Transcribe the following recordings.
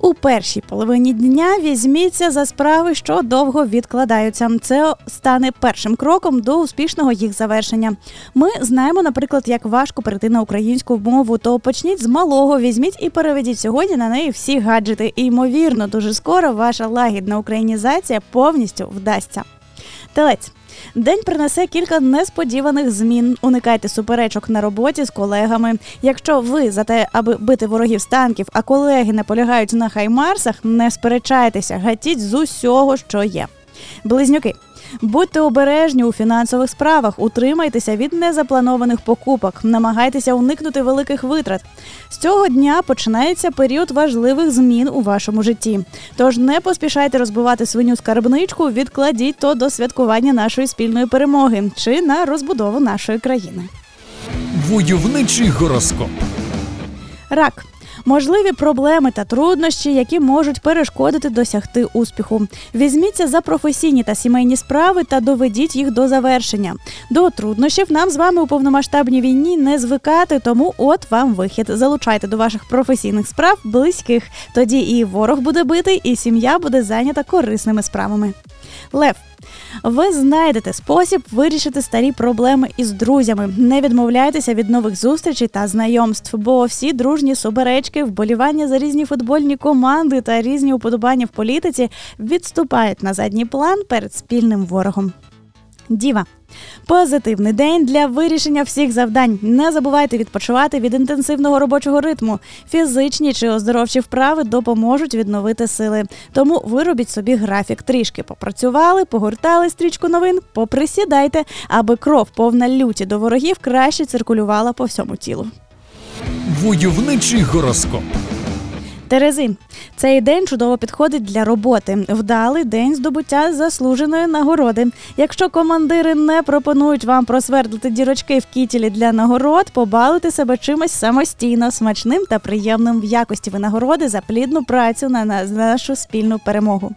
У першій половині дня візьміться за справи, що довго відкладаються. Це стане першим кроком до успішного їх завершення. Ми знаємо, наприклад, як важко перейти на українську мову, то почніть з малого, візьміть і переведіть сьогодні на неї всі гаджети. І ймовірно, дуже скоро ваша лагідна українізація повністю вдасться. Телець. День принесе кілька несподіваних змін. Уникайте суперечок на роботі з колегами. Якщо ви за те, аби бити ворогів з танків, а колеги наполягають на хаймарсах, не сперечайтеся, гатіть з усього, що є. Близнюки. Будьте обережні у фінансових справах, утримайтеся від незапланованих покупок, намагайтеся уникнути великих витрат. З цього дня починається період важливих змін у вашому житті. Тож не поспішайте розбивати свиню скарбничку, відкладіть то до святкування нашої спільної перемоги чи на розбудову нашої країни. Войовничий гороскоп. Рак. Можливі проблеми та труднощі, які можуть перешкодити досягти успіху. Візьміться за професійні та сімейні справи та доведіть їх до завершення. До труднощів нам з вами у повномасштабній війні не звикати, тому от вам вихід. Залучайте до ваших професійних справ близьких. Тоді і ворог буде битий, і сім'я буде зайнята корисними справами. Лев. Ви знайдете спосіб вирішити старі проблеми із друзями. Не відмовляйтеся від нових зустрічей та знайомств, бо всі дружні суперечки, вболівання за різні футбольні команди та різні уподобання в політиці відступають на задній план перед спільним ворогом. Діва. Позитивний день для вирішення всіх завдань. Не забувайте відпочивати від інтенсивного робочого ритму. Фізичні чи оздоровчі вправи допоможуть відновити сили. Тому виробіть собі графік. Трішки попрацювали, погортали стрічку новин, поприсідайте, аби кров повна люті до ворогів краще циркулювала по всьому тілу. Войовничий гороскоп. Терези, цей день чудово підходить для роботи. Вдалий день здобуття заслуженої нагороди. Якщо командири не пропонують вам просвердлити дірочки в кітілі для нагород, побалуйте себе чимось самостійно, смачним та приємним в якості винагороди за плідну працю на нашу спільну перемогу.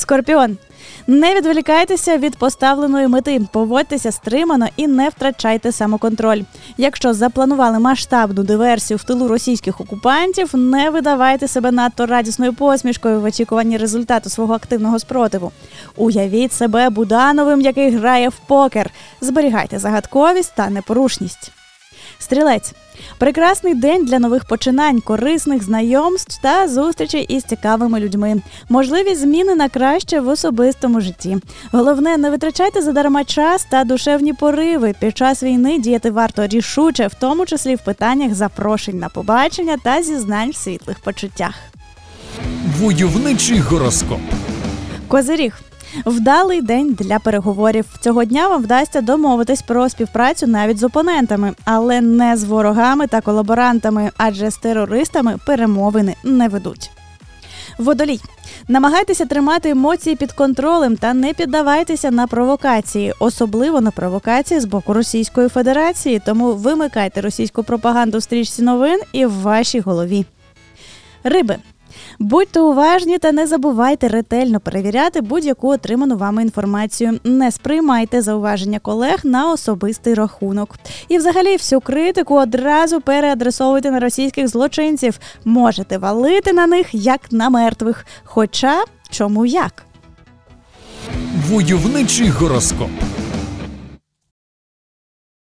Скорпіон. Не відволікайтеся від поставленої мети, поводьтеся стримано і не втрачайте самоконтроль. Якщо запланували масштабну диверсію в тилу російських окупантів, не видавайте себе надто радісною посмішкою в очікуванні результату свого активного спротиву. Уявіть себе Будановим, який грає в покер. Зберігайте загадковість та непорушність. Стрілець прекрасний день для нових починань, корисних знайомств та зустрічей із цікавими людьми. Можливі зміни на краще в особистому житті. Головне, не витрачайте задарма час та душевні пориви. Під час війни діяти варто рішуче, в тому числі в питаннях запрошень на побачення та зізнань в світлих почуттях. Войовничий гороскоп. Козиріг. Вдалий день для переговорів. Цього дня вам вдасться домовитись про співпрацю навіть з опонентами, але не з ворогами та колаборантами, адже з терористами перемовини не ведуть. Водолій. Намагайтеся тримати емоції під контролем та не піддавайтеся на провокації, особливо на провокації з боку Російської Федерації. Тому вимикайте російську пропаганду в стрічці новин і в вашій голові. Риби. Будьте уважні та не забувайте ретельно перевіряти будь-яку отриману вами інформацію. Не сприймайте зауваження колег на особистий рахунок. І, взагалі, всю критику одразу переадресовуйте на російських злочинців. Можете валити на них як на мертвих. Хоча чому як? Войовничий гороскоп.